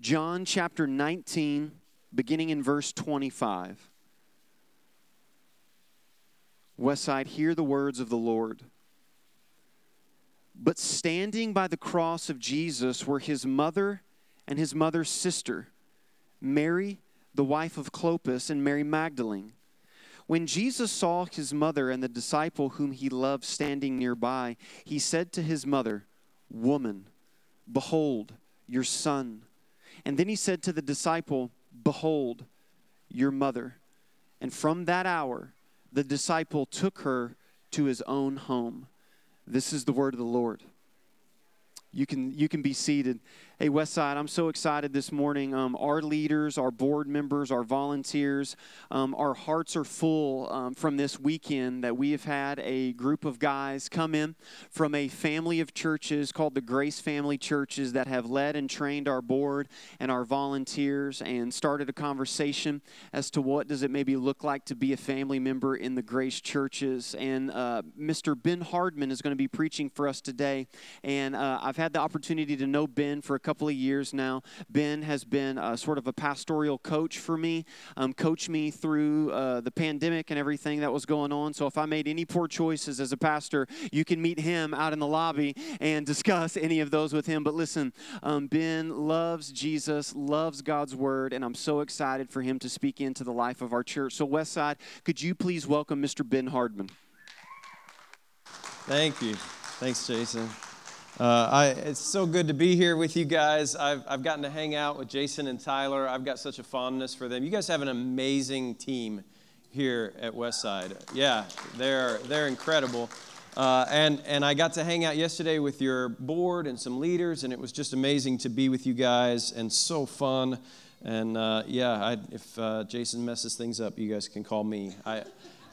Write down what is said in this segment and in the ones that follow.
John chapter 19, beginning in verse 25. Westside, hear the words of the Lord. But standing by the cross of Jesus were his mother and his mother's sister, Mary, the wife of Clopas, and Mary Magdalene. When Jesus saw his mother and the disciple whom he loved standing nearby, he said to his mother, Woman, behold your son. And then he said to the disciple, Behold your mother. And from that hour, the disciple took her to his own home. This is the word of the Lord. You can, you can be seated. Hey, Westside, I'm so excited this morning. Um, our leaders, our board members, our volunteers, um, our hearts are full um, from this weekend that we have had a group of guys come in from a family of churches called the Grace Family Churches that have led and trained our board and our volunteers and started a conversation as to what does it maybe look like to be a family member in the Grace churches. And uh, Mr. Ben Hardman is going to be preaching for us today. And uh, I've had the opportunity to know Ben for a couple of years now. Ben has been uh, sort of a pastoral coach for me, um, coached me through uh, the pandemic and everything that was going on. So if I made any poor choices as a pastor, you can meet him out in the lobby and discuss any of those with him. But listen, um, Ben loves Jesus, loves God's word, and I'm so excited for him to speak into the life of our church. So, Westside, could you please welcome Mr. Ben Hardman? Thank you. Thanks, Jason. Uh, I, it's so good to be here with you guys. I've, I've gotten to hang out with Jason and Tyler. I've got such a fondness for them. You guys have an amazing team here at Westside. Yeah, they're, they're incredible. Uh, and, and I got to hang out yesterday with your board and some leaders, and it was just amazing to be with you guys and so fun. And uh, yeah, I, if uh, Jason messes things up, you guys can call me. I,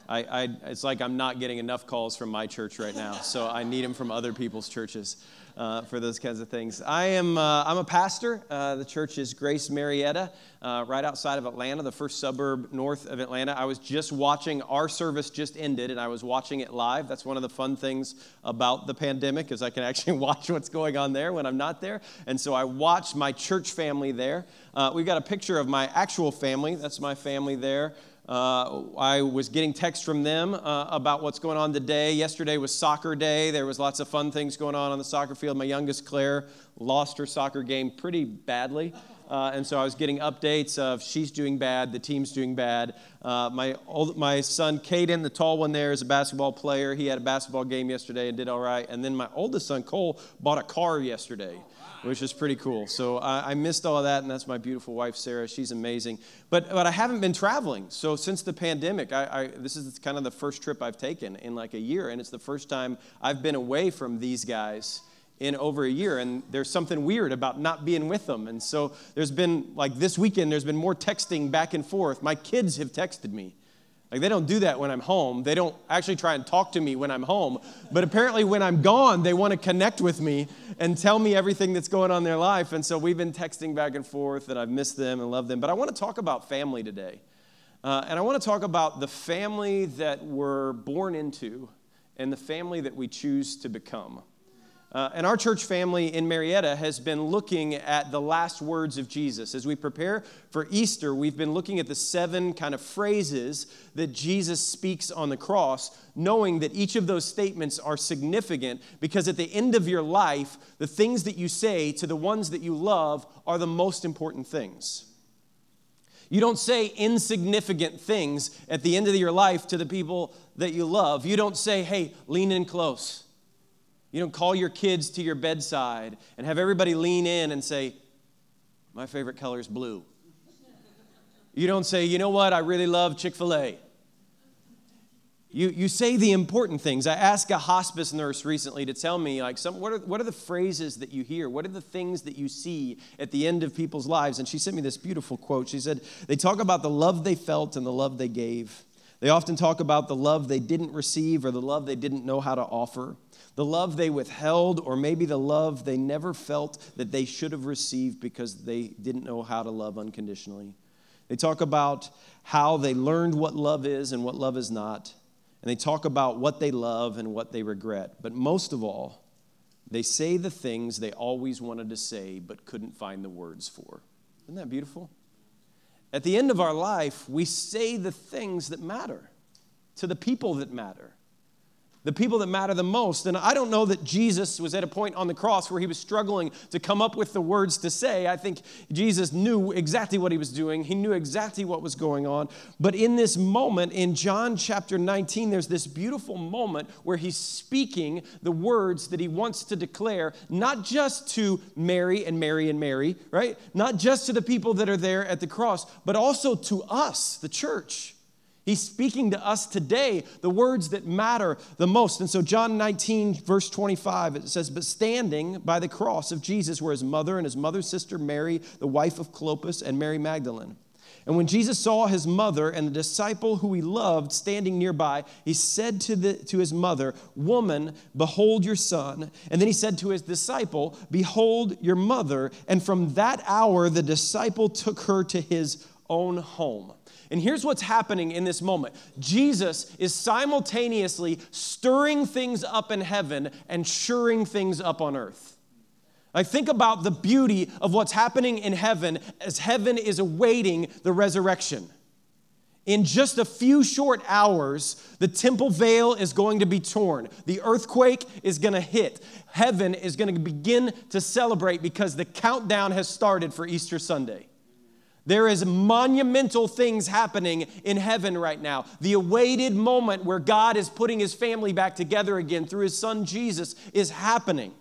I, I, it's like I'm not getting enough calls from my church right now, so I need them from other people's churches uh, for those kinds of things. I am uh, I'm a pastor. Uh, the church is Grace Marietta, uh, right outside of Atlanta, the first suburb north of Atlanta. I was just watching our service just ended, and I was watching it live. That's one of the fun things about the pandemic is I can actually watch what's going on there when I'm not there. And so I watched my church family there. Uh, we've got a picture of my actual family. That's my family there. Uh, I was getting texts from them uh, about what's going on today. Yesterday was soccer day. There was lots of fun things going on on the soccer field. My youngest, Claire, lost her soccer game pretty badly. Uh, and so I was getting updates of she's doing bad, the team's doing bad. Uh, my, old, my son, Caden, the tall one there, is a basketball player. He had a basketball game yesterday and did all right. And then my oldest son, Cole, bought a car yesterday which is pretty cool. So I, I, missed all that, and that's my beautiful wife, Sarah. She's amazing. But, but I haven't been traveling. So since the pandemic, I, I, this is kind of the first trip I've taken in like a year, and it's the first time I've been away from these guys in over a year and there's something weird about not being with them and so there's been like this weekend there's been more texting back and forth my kids have texted me like they don't do that when I'm home. They don't actually try and talk to me when I'm home. But apparently, when I'm gone, they want to connect with me and tell me everything that's going on in their life. And so we've been texting back and forth, and I've missed them and love them. But I want to talk about family today. Uh, and I want to talk about the family that we're born into and the family that we choose to become. Uh, and our church family in Marietta has been looking at the last words of Jesus. As we prepare for Easter, we've been looking at the seven kind of phrases that Jesus speaks on the cross, knowing that each of those statements are significant because at the end of your life, the things that you say to the ones that you love are the most important things. You don't say insignificant things at the end of your life to the people that you love. You don't say, hey, lean in close. You don't call your kids to your bedside and have everybody lean in and say, My favorite color is blue. You don't say, You know what? I really love Chick fil A. You, you say the important things. I asked a hospice nurse recently to tell me, like, some, what, are, what are the phrases that you hear? What are the things that you see at the end of people's lives? And she sent me this beautiful quote. She said, They talk about the love they felt and the love they gave. They often talk about the love they didn't receive or the love they didn't know how to offer the love they withheld, or maybe the love they never felt that they should have received because they didn't know how to love unconditionally. They talk about how they learned what love is and what love is not. And they talk about what they love and what they regret. But most of all, they say the things they always wanted to say but couldn't find the words for. Isn't that beautiful? At the end of our life, we say the things that matter to the people that matter the people that matter the most. And I don't know that Jesus was at a point on the cross where he was struggling to come up with the words to say. I think Jesus knew exactly what he was doing, he knew exactly what was going on. But in this moment, in John chapter 19, there's this beautiful moment where he's speaking the words that he wants to declare, not just to Mary and Mary and Mary, right? Not just to the people that are there at the cross, but also to us, the church. He's speaking to us today the words that matter the most. And so, John 19, verse 25, it says, But standing by the cross of Jesus were his mother and his mother's sister Mary, the wife of Clopas, and Mary Magdalene. And when Jesus saw his mother and the disciple who he loved standing nearby, he said to, the, to his mother, Woman, behold your son. And then he said to his disciple, Behold your mother. And from that hour, the disciple took her to his own home. And here's what's happening in this moment Jesus is simultaneously stirring things up in heaven and shoring things up on earth. Like, think about the beauty of what's happening in heaven as heaven is awaiting the resurrection. In just a few short hours, the temple veil is going to be torn. The earthquake is going to hit. Heaven is going to begin to celebrate because the countdown has started for Easter Sunday. There is monumental things happening in heaven right now. The awaited moment where God is putting his family back together again through his son Jesus is happening.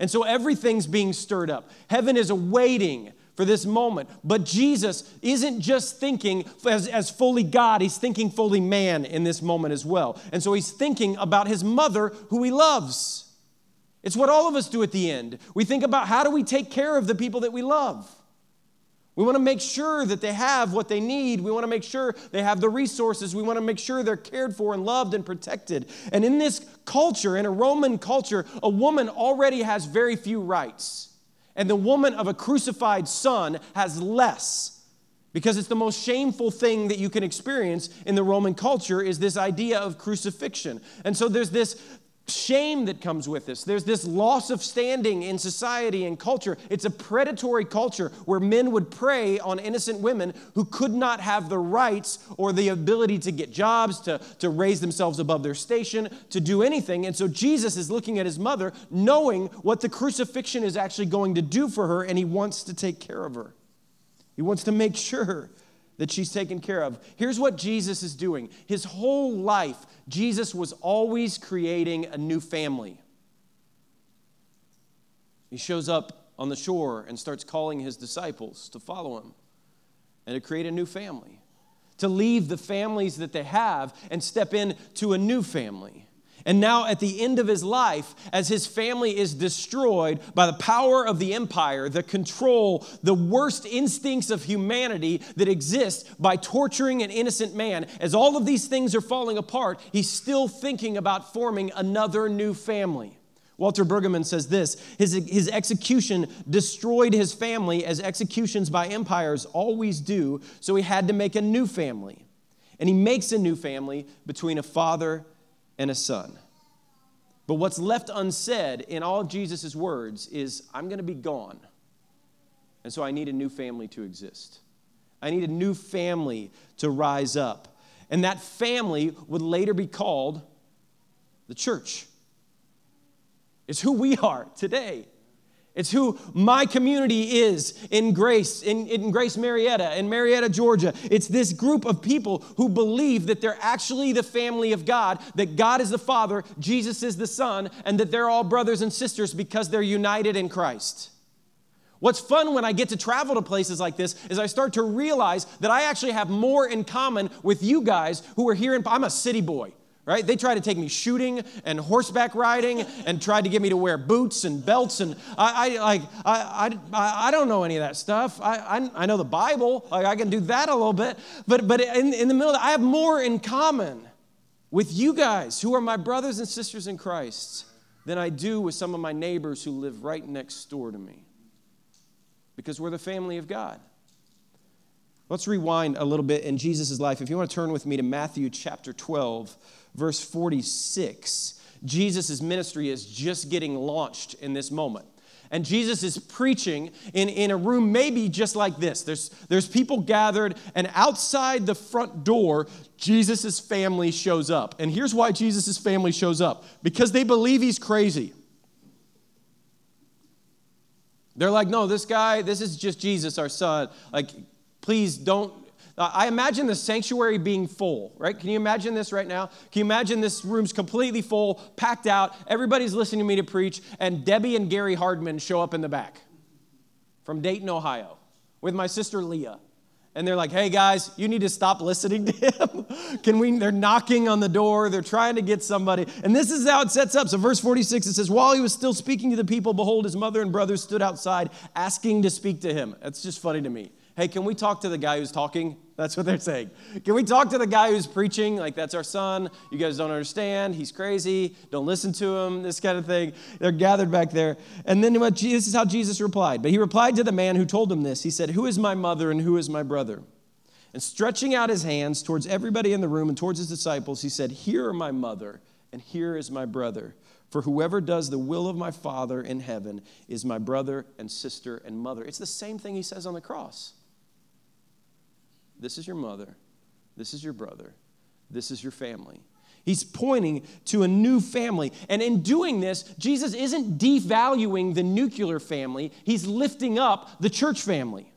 And so everything's being stirred up. Heaven is awaiting for this moment. But Jesus isn't just thinking as, as fully God, he's thinking fully man in this moment as well. And so he's thinking about his mother who he loves. It's what all of us do at the end. We think about how do we take care of the people that we love? We want to make sure that they have what they need. We want to make sure they have the resources. We want to make sure they're cared for and loved and protected. And in this culture, in a Roman culture, a woman already has very few rights. And the woman of a crucified son has less. Because it's the most shameful thing that you can experience in the Roman culture is this idea of crucifixion. And so there's this shame that comes with this. There's this loss of standing in society and culture. It's a predatory culture where men would prey on innocent women who could not have the rights or the ability to get jobs, to, to raise themselves above their station, to do anything. And so Jesus is looking at his mother, knowing what the crucifixion is actually going to do for her, and he wants to take care of her. He wants to make sure that she's taken care of. Here's what Jesus is doing His whole life, Jesus was always creating a new family. He shows up on the shore and starts calling his disciples to follow him and to create a new family, to leave the families that they have and step into a new family. And now, at the end of his life, as his family is destroyed by the power of the empire, the control, the worst instincts of humanity that exist by torturing an innocent man, as all of these things are falling apart, he's still thinking about forming another new family. Walter Brueggemann says this his, his execution destroyed his family as executions by empires always do, so he had to make a new family. And he makes a new family between a father and a son. But what's left unsaid in all Jesus' words is, I'm going to be gone. And so I need a new family to exist. I need a new family to rise up. And that family would later be called the church. It's who we are today. It's who my community is in Grace, in, in Grace Marietta, in Marietta, Georgia. It's this group of people who believe that they're actually the family of God, that God is the Father, Jesus is the Son, and that they're all brothers and sisters because they're united in Christ. What's fun when I get to travel to places like this is I start to realize that I actually have more in common with you guys who are here in, I'm a city boy right? They tried to take me shooting and horseback riding and tried to get me to wear boots and belts. And I, I like, I, I, I don't know any of that stuff. I, I, I know the Bible. Like I can do that a little bit. But, but in, in the middle, I have more in common with you guys who are my brothers and sisters in Christ than I do with some of my neighbors who live right next door to me. Because we're the family of God. Let's rewind a little bit in Jesus' life. If you want to turn with me to Matthew chapter 12, verse 46. Jesus' ministry is just getting launched in this moment. and Jesus is preaching in, in a room maybe just like this. There's, there's people gathered, and outside the front door, Jesus' family shows up. And here's why Jesus' family shows up because they believe he's crazy. They're like, no, this guy, this is just Jesus, our son. Like, please don't Uh, I imagine the sanctuary being full, right? Can you imagine this right now? Can you imagine this room's completely full, packed out, everybody's listening to me to preach, and Debbie and Gary Hardman show up in the back from Dayton, Ohio, with my sister Leah. And they're like, hey guys, you need to stop listening to him. Can we? They're knocking on the door, they're trying to get somebody. And this is how it sets up. So, verse 46, it says, While he was still speaking to the people, behold, his mother and brothers stood outside asking to speak to him. That's just funny to me. Hey, can we talk to the guy who's talking? That's what they're saying. Can we talk to the guy who's preaching? Like, that's our son. You guys don't understand. He's crazy. Don't listen to him, this kind of thing. They're gathered back there. And then what, this is how Jesus replied. But he replied to the man who told him this. He said, Who is my mother and who is my brother? And stretching out his hands towards everybody in the room and towards his disciples, he said, Here are my mother and here is my brother. For whoever does the will of my Father in heaven is my brother and sister and mother. It's the same thing he says on the cross. This is your mother. This is your brother. This is your family. He's pointing to a new family. And in doing this, Jesus isn't devaluing the nuclear family, he's lifting up the church family.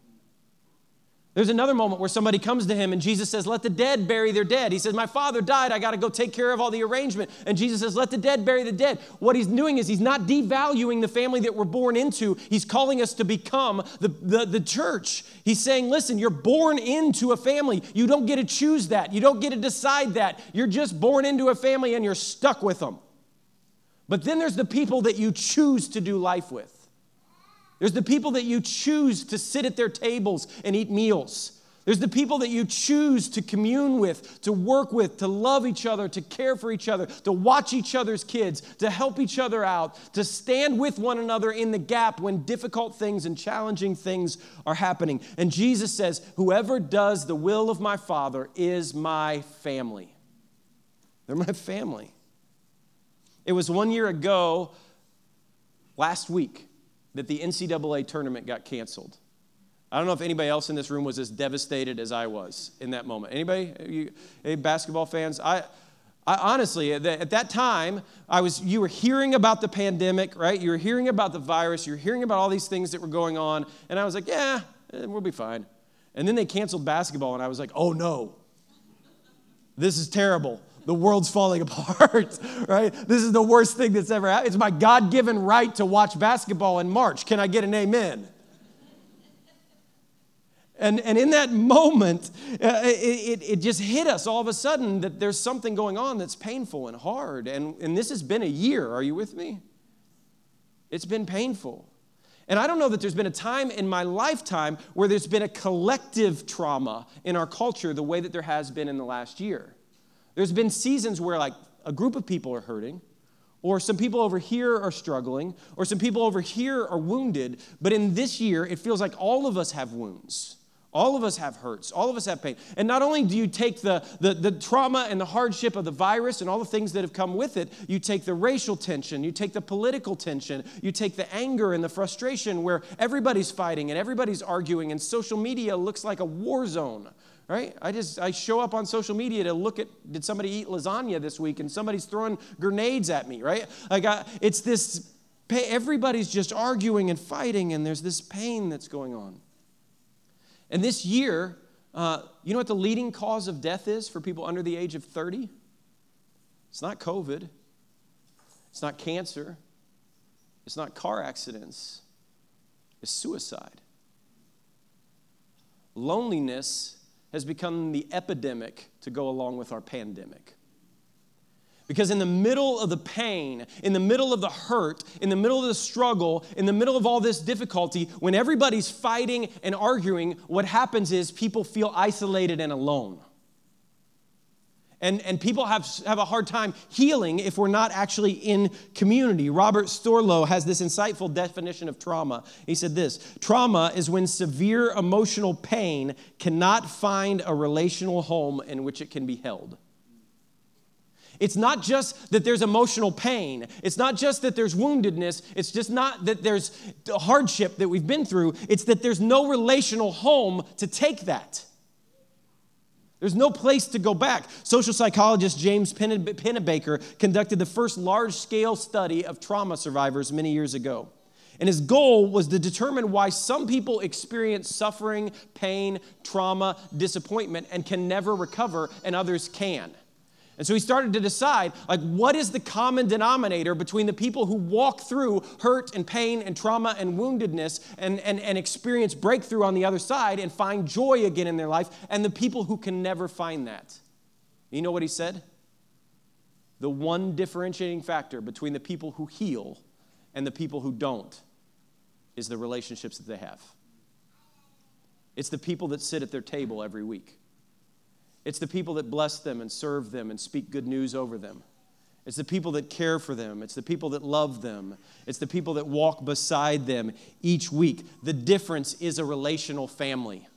There's another moment where somebody comes to him and Jesus says, Let the dead bury their dead. He says, My father died. I got to go take care of all the arrangement. And Jesus says, Let the dead bury the dead. What he's doing is he's not devaluing the family that we're born into. He's calling us to become the, the, the church. He's saying, Listen, you're born into a family. You don't get to choose that. You don't get to decide that. You're just born into a family and you're stuck with them. But then there's the people that you choose to do life with. There's the people that you choose to sit at their tables and eat meals. There's the people that you choose to commune with, to work with, to love each other, to care for each other, to watch each other's kids, to help each other out, to stand with one another in the gap when difficult things and challenging things are happening. And Jesus says, Whoever does the will of my Father is my family. They're my family. It was one year ago, last week, that the NCAA tournament got canceled. I don't know if anybody else in this room was as devastated as I was in that moment. Anybody? You, any basketball fans? I, I honestly, at, at that time, I was. You were hearing about the pandemic, right? You were hearing about the virus. You were hearing about all these things that were going on, and I was like, yeah, eh, we'll be fine. And then they canceled basketball, and I was like, oh no, this is terrible the world's falling apart, right? This is the worst thing that's ever happened. It's my God given right to watch basketball in March. Can I get an amen? And, and in that moment, uh, it, it, it, just hit us all of a sudden that there's something going on that's painful and hard. And, and this has been a year. Are you with me? It's been painful. And I don't know that there's been a time in my lifetime where there's been a collective trauma in our culture the way that there has been in the last year. There's been seasons where, like, a group of people are hurting, or some people over here are struggling, or some people over here are wounded. But in this year, it feels like all of us have wounds. All of us have hurts. All of us have pain. And not only do you take the, the, the, trauma and the hardship of the virus and all the things that have come with it, you take the racial tension, you take the political tension, you take the anger and the frustration where everybody's fighting and everybody's arguing, and social media looks like a war zone right? I just I show up on social media to look at did somebody eat lasagna this week and somebody's throwing grenades at me, right? I, it's this everybody's just arguing and fighting and there's this pain that's going on. And this year, uh, you know what the leading cause of death is for people under the age of 30? It's not COVID. It's not cancer. It's not car accidents. It's suicide. Loneliness has become the epidemic to go along with our pandemic. Because in the middle of the pain, in the middle of the hurt, in the middle of the struggle, in the middle of all this difficulty, when everybody's fighting and arguing, what happens is people feel isolated and alone. And, and people have, have a hard time healing if we're not actually in community. Robert Stolorow has this insightful definition of trauma. He said this Trauma is when severe emotional pain cannot find a relational home in which it can be held. It's not just that there's emotional pain. It's not just that there's woundedness. It's just not that there's hardship that we've been through. It's that there's no relational home to take that. There's no place to go back. Social psychologist James Pennebaker conducted the first large scale study of trauma survivors many years ago. And his goal was to determine why some people experience suffering, pain, trauma, disappointment, and can never recover, and others can. And so he started to decide, like, what is the common denominator between the people who walk through hurt and pain and trauma and woundedness and, and, and experience breakthrough on the other side and find joy again in their life, and the people who can never find that? You know what he said? The one differentiating factor between the people who heal and the people who don't is the relationships that they have. It's the people that sit at their table every week. It's the people that bless them and serve them and speak good news over them. It's the people that care for them. It's the people that love them. It's the people that walk beside them each week. The difference is a relational family.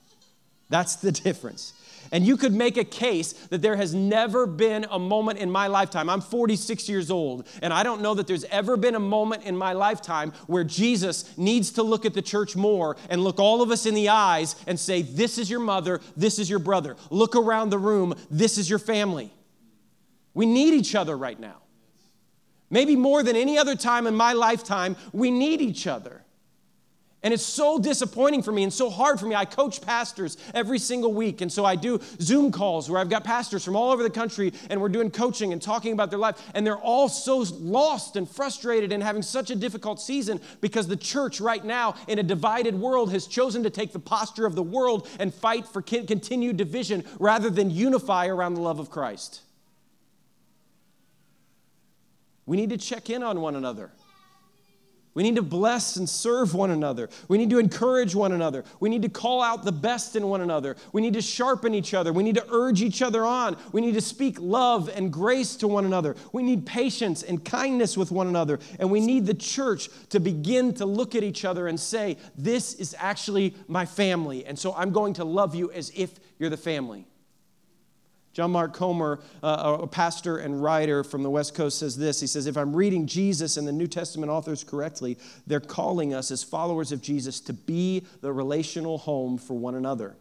That's the difference. And you could make a case that there has never been a moment in my lifetime. I'm 46 years old, and I don't know that there's ever been a moment in my lifetime where Jesus needs to look at the church more and look all of us in the eyes and say, This is your mother, this is your brother. Look around the room, this is your family. We need each other right now. Maybe more than any other time in my lifetime, we need each other. And it's so disappointing for me and so hard for me. I coach pastors every single week. And so I do Zoom calls where I've got pastors from all over the country and we're doing coaching and talking about their life. And they're all so lost and frustrated and having such a difficult season because the church right now in a divided world has chosen to take the posture of the world and fight for continued division rather than unify around the love of Christ. We need to check in on one another. We need to bless and serve one another. We need to encourage one another. We need to call out the best in one another. We need to sharpen each other. We need to urge each other on. We need to speak love and grace to one another. We need patience and kindness with one another. And we need the church to begin to look at each other and say, This is actually my family. And so I'm going to love you as if you're the family. John Mark Comer, uh, a pastor and writer from the West Coast, says this. He says, If I'm reading Jesus and the New Testament authors correctly, they're calling us as followers of Jesus to be the relational home for one another.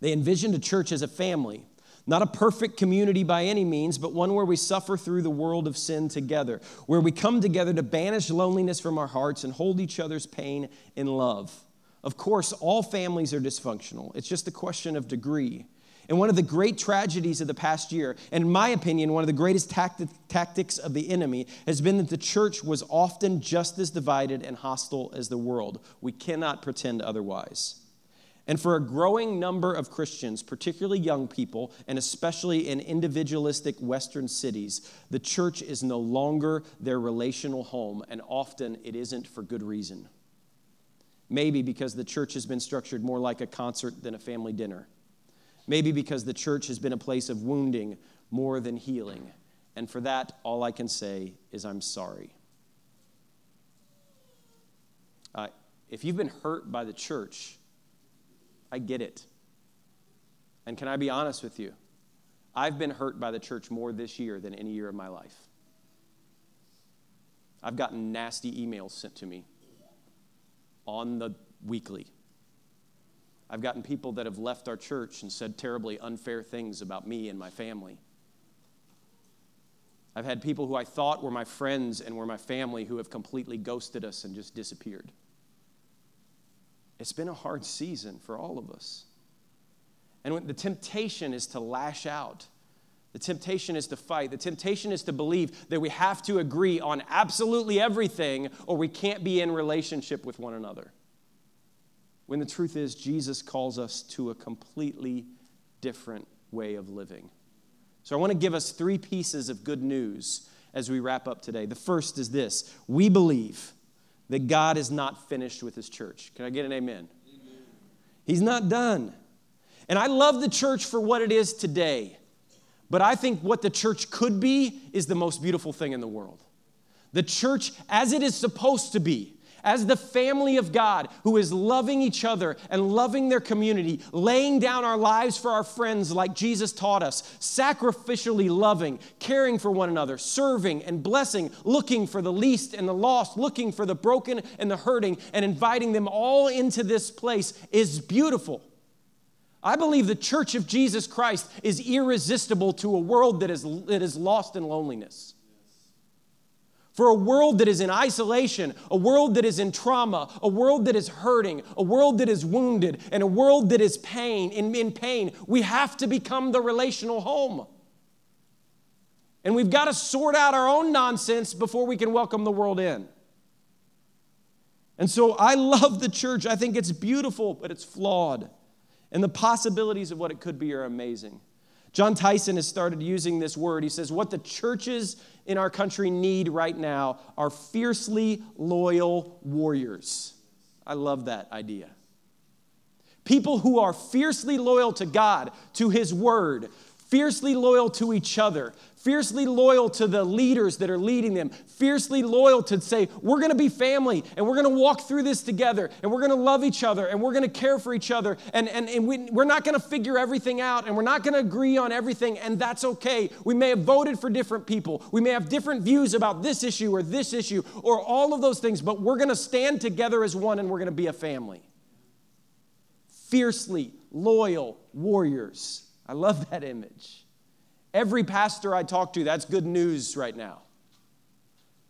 They envisioned a church as a family, not a perfect community by any means, but one where we suffer through the world of sin together, where we come together to banish loneliness from our hearts and hold each other's pain in love. Of course, all families are dysfunctional, it's just a question of degree. And one of the great tragedies of the past year, and in my opinion, one of the greatest tacti- tactics of the enemy, has been that the church was often just as divided and hostile as the world. We cannot pretend otherwise. And for a growing number of Christians, particularly young people, and especially in individualistic Western cities, the church is no longer their relational home, and often it isn't for good reason. Maybe because the church has been structured more like a concert than a family dinner. Maybe because the church has been a place of wounding more than healing. And for that, all I can say is I'm sorry. Uh, if you've been hurt by the church, I get it. And can I be honest with you? I've been hurt by the church more this year than any year of my life. I've gotten nasty emails sent to me on the weekly I've gotten people that have left our church and said terribly unfair things about me and my family. I've had people who I thought were my friends and were my family who have completely ghosted us and just disappeared. It's been a hard season for all of us. And the temptation is to lash out. The temptation is to fight. The temptation is to believe that we have to agree on absolutely everything or we can't be in relationship with one another when the truth is, Jesus calls us to a completely different way of living. So I want to give us three pieces of good news as we wrap up today. The first is this we believe that God is not finished with his church. Can I get an amen? amen? He's not done. And I love the church for what it is today. But I think what the church could be is the most beautiful thing in the world. The church, as it is supposed to be, as the family of God who is loving each other and loving their community, laying down our lives for our friends like Jesus taught us, sacrificially loving, caring for one another, serving and blessing, looking for the least and the lost, looking for the broken and the hurting, and inviting them all into this place is beautiful. I believe the church of Jesus Christ is irresistible to a world that is, that is lost in loneliness. For a world that is in isolation, a world that is in trauma, a world that is hurting, a world that is wounded, and a world that is pain, in, in pain, we have to become the relational home. And we've got to sort out our own nonsense before we can welcome the world in. And so I love the church. I think it's beautiful, but it's flawed. And the possibilities of what it could be are amazing. Jon Tyson has started using this word. He says, What the churches in our country need right now are fiercely loyal warriors. I love that idea. People who are fiercely loyal to God, to His Word, fiercely loyal to each other, fiercely loyal to the leaders that are leading them, fiercely loyal to say, we're to be family and we're to walk through this together and we're to love each other and we're to care for each other and, and, and we, we're not to figure everything out and we're not to agree on everything and that's okay. We may have voted for different people. We may have different views about this issue or this issue or all of those things, but we're to stand together as one and we're to be a family. Fiercely loyal warriors. I love that image. Every pastor I talk to, that's good news right now.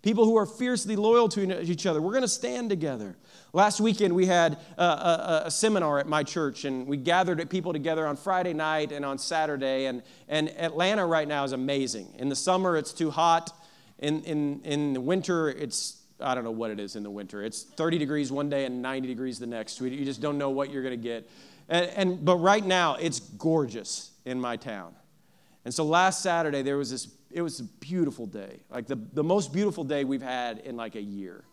People who are fiercely loyal to each other. We're going to stand together. Last weekend, we had a, a, a, seminar at my church, and we gathered people together on Friday night and on Saturday. And, and Atlanta right now is amazing. In the summer, it's too hot. In, in, in the winter, it's, I don't know what it is in the winter. It's 30 degrees one day and 90 degrees the next. You just don't know what you're going to get. And, and, but right now, it's gorgeous in my town. And so last Saturday, there was this, it was a beautiful day, like the, the most beautiful day we've had in like a year.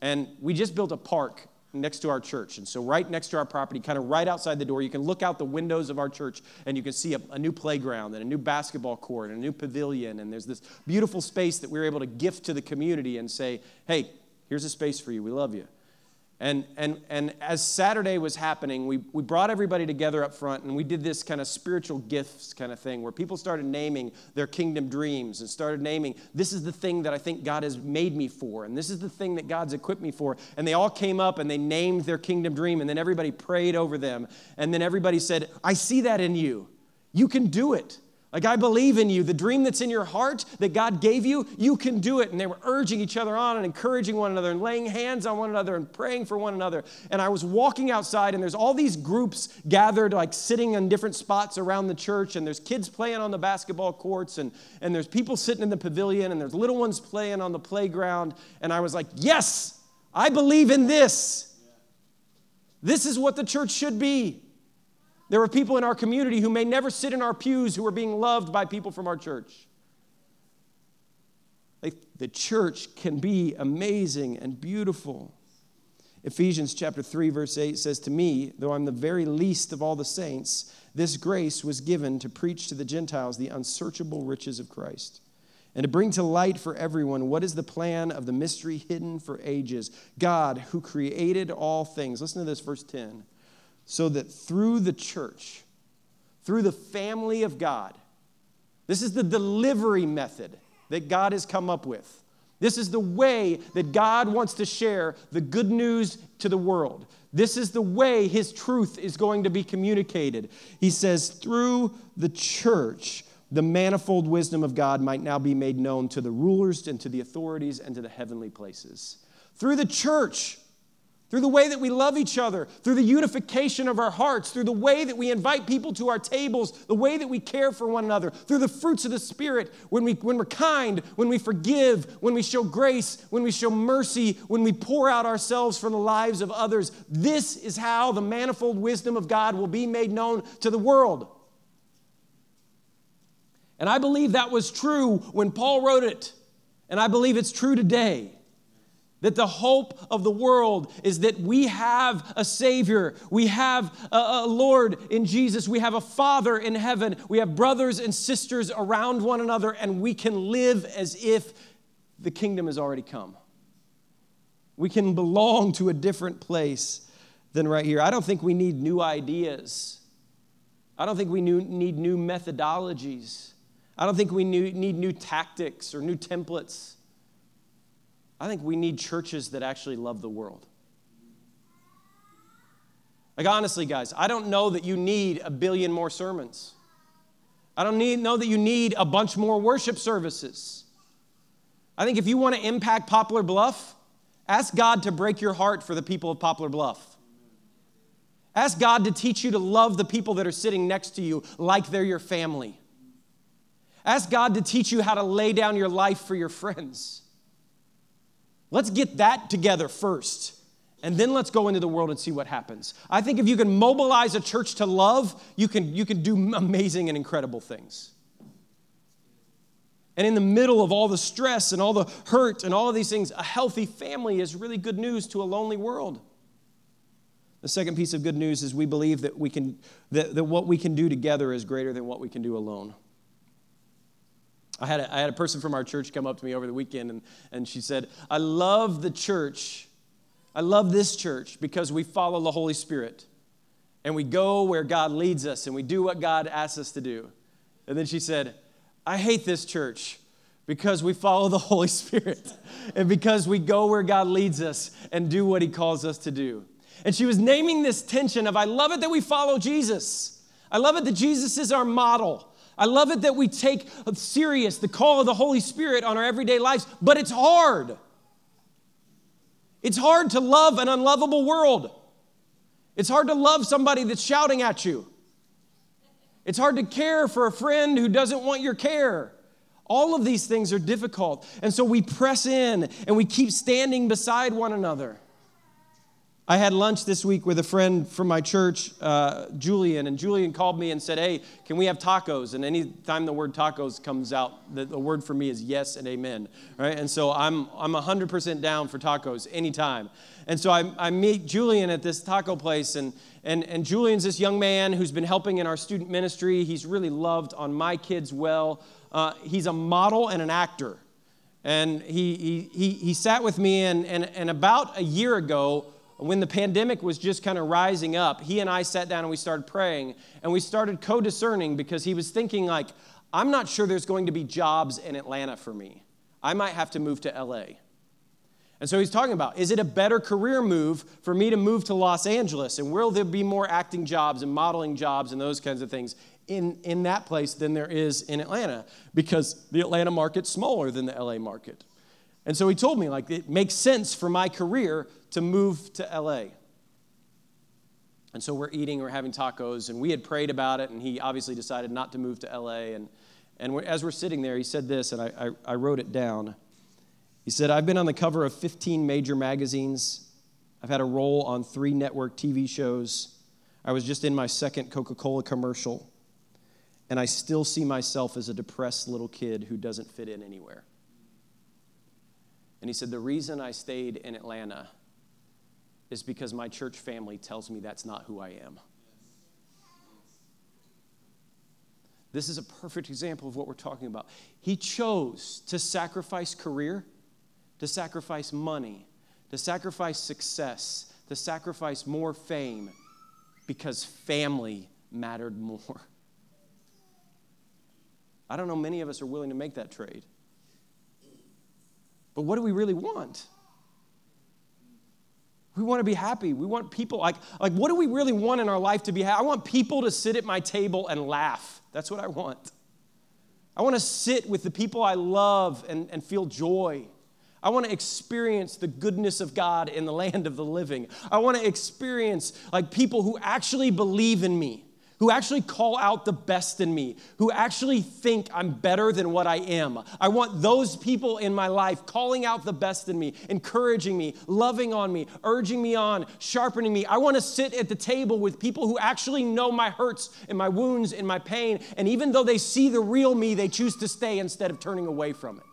And we just built a park next to our church. And so, right next to our property, kind of right outside the door, you can look out the windows of our church and you can see a, a, new playground and a new basketball court and a new pavilion. And there's this beautiful space that we were able to gift to the community and say, hey, here's a space for you. We love you. And, and, and as Saturday was happening, we, we brought everybody together up front and we did this kind of spiritual gifts kind of thing where people started naming their kingdom dreams and started naming, this is the thing that I think God has made me for, and this is the thing that God's equipped me for. And they all came up and they named their kingdom dream, and then everybody prayed over them. And then everybody said, I see that in you. You can do it. Like, I believe in you. The dream that's in your heart that God gave you, you can do it. And they were urging each other on and encouraging one another and laying hands on one another and praying for one another. And I was walking outside, and there's all these groups gathered, like sitting in different spots around the church. And there's kids playing on the basketball courts, and, and there's people sitting in the pavilion, and there's little ones playing on the playground. And I was like, yes, I believe in this. This is what the church should be. There are people in our community who may never sit in our pews who are being loved by people from our church. the church can be amazing and beautiful. Ephesians chapter 3 verse 8 says to me, though I'm the very least of all the saints, this grace was given to preach to the Gentiles the unsearchable riches of Christ and to bring to light for everyone what is the plan of the mystery hidden for ages. God who created all things. Listen to this verse 10 so that through the church, through the family of God, this is the delivery method that God has come up with. This is the way that God wants to share the good news to the world. This is the way His truth is going to be communicated. He says, through the church, the manifold wisdom of God might now be made known to the rulers and to the authorities and to the heavenly places. Through the church, through the way that we love each other, through the unification of our hearts, through the way that we invite people to our tables, the way that we care for one another, through the fruits of the Spirit, when, we, when we're kind, when we forgive, when we show grace, when we show mercy, when we pour out ourselves for the lives of others. This is how the manifold wisdom of God will be made known to the world. And I believe that was true when Paul wrote it, and I believe it's true today. That the hope of the world is that we have a Savior. We have a, Lord in Jesus. We have a Father in heaven. We have brothers and sisters around one another, and we can live as if the kingdom has already come. We can belong to a different place than right here. I don't think we need new ideas. I don't think we need new methodologies. I don't think we need new tactics or new templates. I think we need churches that actually love the world. Like, honestly, guys, I don't know that you need a billion more sermons. I don't need, know that you need a bunch more worship services. I think if you want to impact Poplar Bluff, ask God to break your heart for the people of Poplar Bluff. Ask God to teach you to love the people that are sitting next to you like they're your family. Ask God to teach you how to lay down your life for your friends. Let's get that together first. And then let's go into the world and see what happens. I think if you can mobilize a church to love, you can, you can do amazing and incredible things. And in the middle of all the stress and all the hurt and all of these things, a healthy family is really good news to a lonely world. The second piece of good news is we believe that, we can, that, that what we can do together is greater than what we can do alone. I had, a, I had a person from our church come up to me over the weekend and, and she said, I love the church. I love this church because we follow the Holy Spirit and we go where God leads us and we do what God asks us to do. And then she said, I hate this church because we follow the Holy Spirit and because we go where God leads us and do what He calls us to do. And she was naming this tension of, I love it that we follow Jesus. I love it that Jesus is our model. I love it that we take serious the call of the Holy Spirit on our everyday lives, but it's hard. It's hard to love an unlovable world. It's hard to love somebody that's shouting at you. It's hard to care for a friend who doesn't want your care. All of these things are difficult. And so we press in and we keep standing beside one another. I had lunch this week with a friend from my church, uh, Julian, and Julian called me and said, Hey, can we have tacos? And anytime the word tacos comes out, the, the word for me is yes and amen. Right? And so I'm, I'm 100% down for tacos anytime. And so I, I meet Julian at this taco place, and, and, and Julian's this young man who's been helping in our student ministry. He's really loved on my kids well. Uh, he's a model and an actor. And he, he, he, he sat with me, and, and, and about a year ago, when the pandemic was just kind of rising up, he and I sat down and we started praying and we started co discerning because he was thinking, like, I'm not sure there's going to be jobs in Atlanta for me. I might have to move to LA. And so he's talking about is it a better career move for me to move to Los Angeles? And will there be more acting jobs and modeling jobs and those kinds of things in, in that place than there is in Atlanta? Because the Atlanta market's smaller than the LA market. And so he told me, like, it makes sense for my career to move to LA. And so we're eating, we're having tacos, and we had prayed about it, and he obviously decided not to move to LA. And, and as we're sitting there, he said this, and I, I, I wrote it down. He said, I've been on the cover of 15 major magazines. I've had a role on three network TV shows. I was just in my second Coca Cola commercial. And I still see myself as a depressed little kid who doesn't fit in anywhere. And he said, The reason I stayed in Atlanta is because my church family tells me that's not who I am. This is a perfect example of what we're talking about. He chose to sacrifice career, to sacrifice money, to sacrifice success, to sacrifice more fame because family mattered more. I don't know many of us are willing to make that trade. But what do we really want? We want to be happy. We want people like like what do we really want in our life to be happy? I want people to sit at my table and laugh. That's what I want. I want to sit with the people I love and, and feel joy. I want to experience the goodness of God in the land of the living. I want to experience like people who actually believe in me who actually call out the best in me, who actually think I'm better than what I am. I want those people in my life calling out the best in me, encouraging me, loving on me, urging me on, sharpening me. I want to sit at the table with people who actually know my hurts and my wounds and my pain. And even though they see the real me, they choose to stay instead of turning away from it.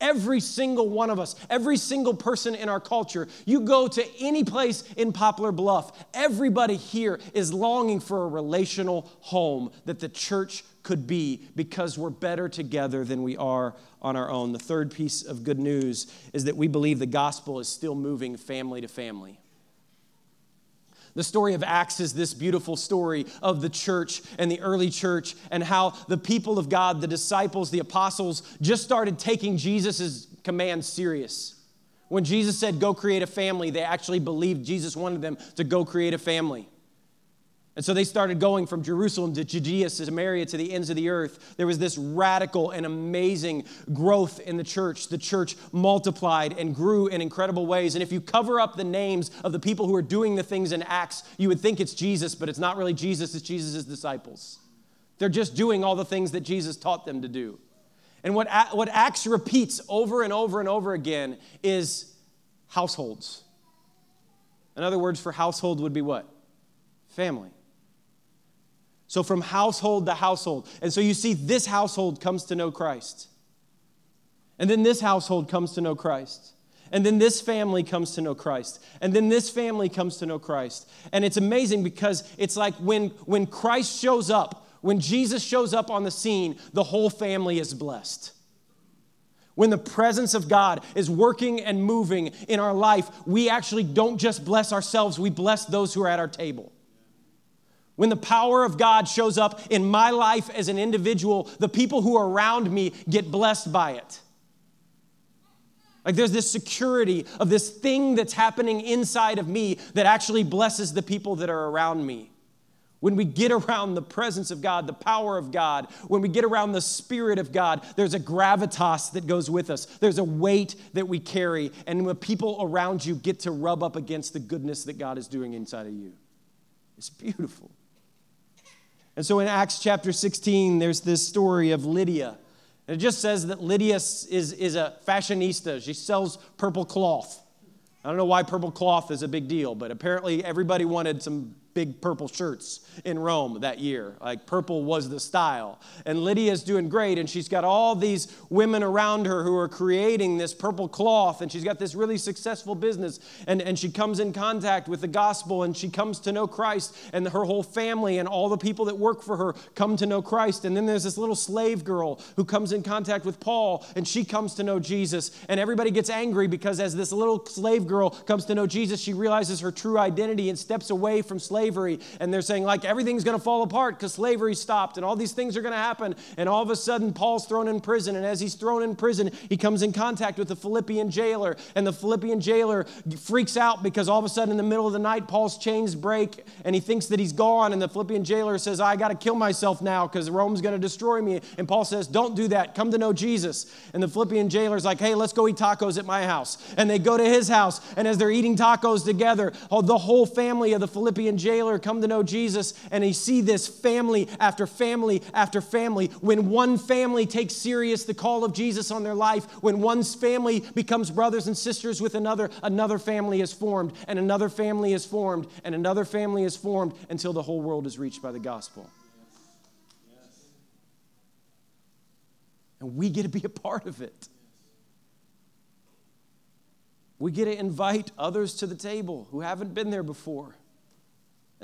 Every single one of us, every single person in our culture, you go to any place in Poplar Bluff, everybody here is longing for a relational home that the church could be because we're better together than we are on our own. The third piece of good news is that we believe the gospel is still moving family to family. The story of Acts is this beautiful story of the church and the early church and how the people of God, the disciples, the apostles, just started taking Jesus' command serious. When Jesus said, Go create a family, they actually believed Jesus wanted them to go create a family. And so they started going from Jerusalem to Judea, to Samaria, to the ends of the earth. There was this radical and amazing growth in the church. The church multiplied and grew in incredible ways. And if you cover up the names of the people who are doing the things in Acts, you would think it's Jesus, but it's not really Jesus, it's Jesus' disciples. They're just doing all the things that Jesus taught them to do. And what, what Acts repeats over and over and over again is households. In other words, for household would be what? Family. So from household to household. And so you see, this household comes to know Christ. And then this household comes to know Christ. And then this family comes to know Christ. And then this family comes to know Christ. And it's amazing because it's like when, when Christ shows up, when Jesus shows up on the scene, the whole family is blessed. When the presence of God is working and moving in our life, we actually don't just bless ourselves, we bless those who are at our table. When the power of God shows up in my life as an individual, the people who are around me get blessed by it. Like there's this security of this thing that's happening inside of me that actually blesses the people that are around me. When we get around the presence of God, the power of God, when we get around the Spirit of God, there's a gravitas that goes with us. There's a weight that we carry. And when people around you get to rub up against the goodness that God is doing inside of you, it's beautiful. And so in Acts chapter 16, there's this story of Lydia. And it just says that Lydia is, is a fashionista. She sells purple cloth. I don't know why purple cloth is a big deal, but apparently everybody wanted some big purple shirts in Rome that year. Like purple was the style. And Lydia's doing great, and she's got all these women around her who are creating this purple cloth, and she's got this really successful business. And, and she comes in contact with the gospel, and she comes to know Christ, and her whole family and all the people that work for her come to know Christ. And then there's this little slave girl who comes in contact with Paul, and she comes to know Jesus. And everybody gets angry because as this little slave girl comes to know Jesus, she realizes her true identity and steps away from slavery slavery, and they're saying, like, everything's going to fall apart because slavery stopped, and all these things are going to happen. And all of a sudden, Paul's thrown in prison, and as he's thrown in prison, he comes in contact with the Philippian jailer, and the Philippian jailer freaks out because all of a sudden, in the middle of the night, Paul's chains break, and he thinks that he's gone, and the Philippian jailer says, I got to kill myself now because Rome's going to destroy me. And Paul says, Don't do that. Come to know Jesus. And the Philippian jailer's like, Hey, let's go eat tacos at my house. And they go to his house, and as they're eating tacos together, oh, the whole family of the Philippian jailer jailer come to know Jesus and he see this family after family after family. When one family takes serious the call of Jesus on their life, when one's family becomes brothers and sisters with another, another family is formed and another family is formed and another family is formed until the whole world is reached by the gospel. And we get to be a part of it. We get to invite others to the table who haven't been there before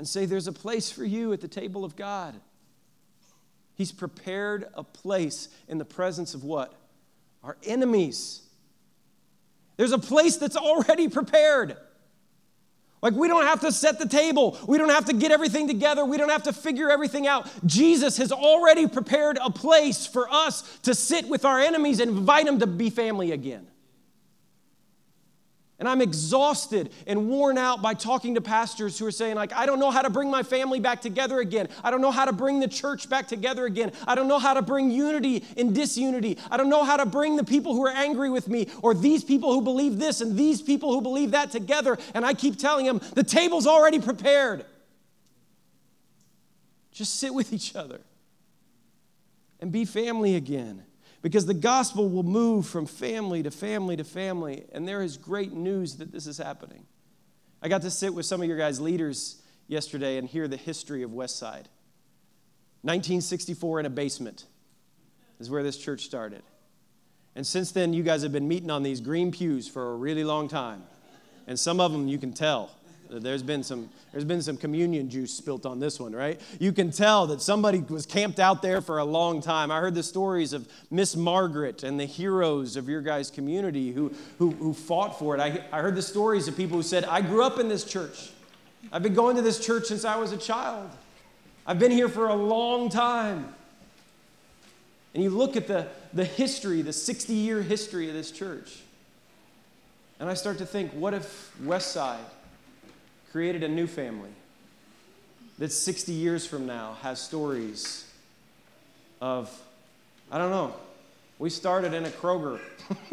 and say, There's a place for you at the table of God. He's prepared a place in the presence of what? Our enemies. There's a place that's already prepared. Like, we don't have to set the table. We don't have to get everything together. We don't have to figure everything out. Jesus has already prepared a place for us to sit with our enemies and invite them to be family again. And I'm exhausted and worn out by talking to pastors who are saying, like, I don't know how to bring my family back together again. I don't know how to bring the church back together again. I don't know how to bring unity in disunity. I don't know how to bring the people who are angry with me or these people who believe this and these people who believe that together. And I keep telling them, the table's already prepared. Just sit with each other and be family again because the gospel will move from family to family to family, and there is great news that this is happening. I got to sit with some of your guys' leaders yesterday and hear the history of Westside. 1964 in a basement is where this church started. And since then, you guys have been meeting on these green pews for a really long time. And some of them you can tell. There's been some there's been some communion juice spilt on this one, right? You can tell that somebody was camped out there for a long time. I heard the stories of Miss Margaret and the heroes of your guys' community who, who, who fought for it. I, I heard the stories of people who said, I grew up in this church. I've been going to this church since I was a child. I've been here for a long time. And you look at the, the history, the 60 year history of this church. And I start to think, what if Westside created a new family that 60 years from now has stories of, I don't know, we started in a Kroger.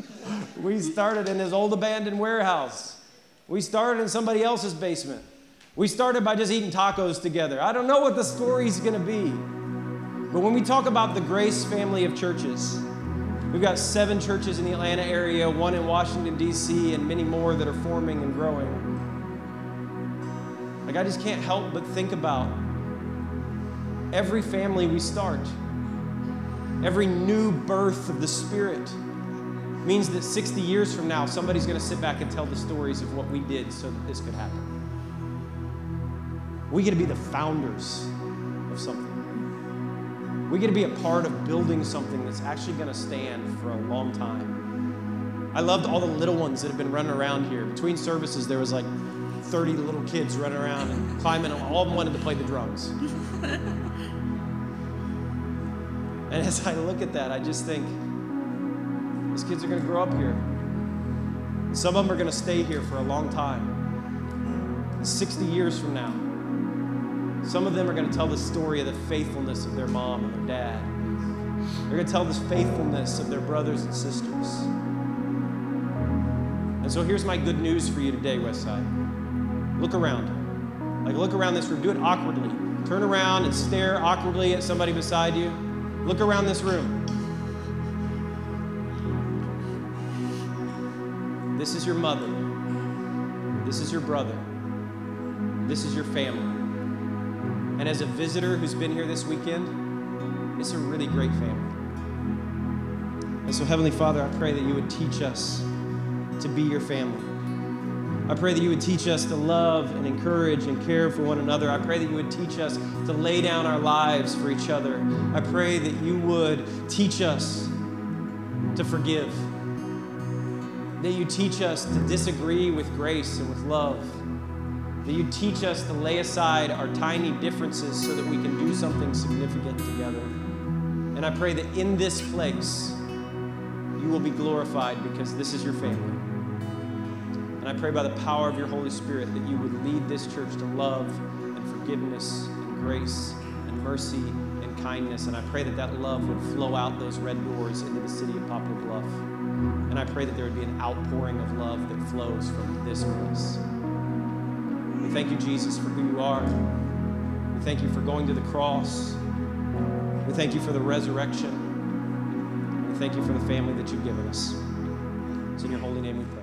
we started in this old abandoned warehouse. We started in somebody else's basement. We started by just eating tacos together. I don't know what the story's to be. But when we talk about the Grace family of churches, we've got seven churches in the Atlanta area, one in Washington, D.C., and many more that are forming and growing. Like, I just can't help but think about every family we start, every new birth of the Spirit means that 60 years from now, somebody's going to sit back and tell the stories of what we did so that this could happen. We get to be the founders of something. We get to be a part of building something that's actually going to stand for a long time. I loved all the little ones that have been running around here. Between services, there was like 30 little kids running around and climbing. All of them wanted to play the drums. and as I look at that, I just think these kids are going to grow up here. Some of them are going to stay here for a long time. 60 years from now, some of them are going to tell the story of the faithfulness of their mom and their dad. They're going to tell the faithfulness of their brothers and sisters. And so here's my good news for you today, Westside. Look around. Like, look around this room. Do it awkwardly. Turn around and stare awkwardly at somebody beside you. Look around this room. This is your mother. This is your brother. This is your family. And as a visitor who's been here this weekend, it's a really great family. And so, Heavenly Father, I pray that you would teach us to be your family. I pray that you would teach us to love and encourage and care for one another. I pray that you would teach us to lay down our lives for each other. I pray that you would teach us to forgive. That you teach us to disagree with grace and with love that you teach us to lay aside our tiny differences so that we can do something significant together. And I pray that in this place, you will be glorified because this is your family. And I pray by the power of your Holy Spirit that you would lead this church to love and forgiveness and grace and mercy and kindness. And I pray that that love would flow out those red doors into the city of Poplar Bluff. And I pray that there would be an outpouring of love that flows from this place. We thank you, Jesus, for who you are. We thank you for going to the cross. We thank you for the resurrection. We thank you for the family that you've given us. It's in your holy name we pray.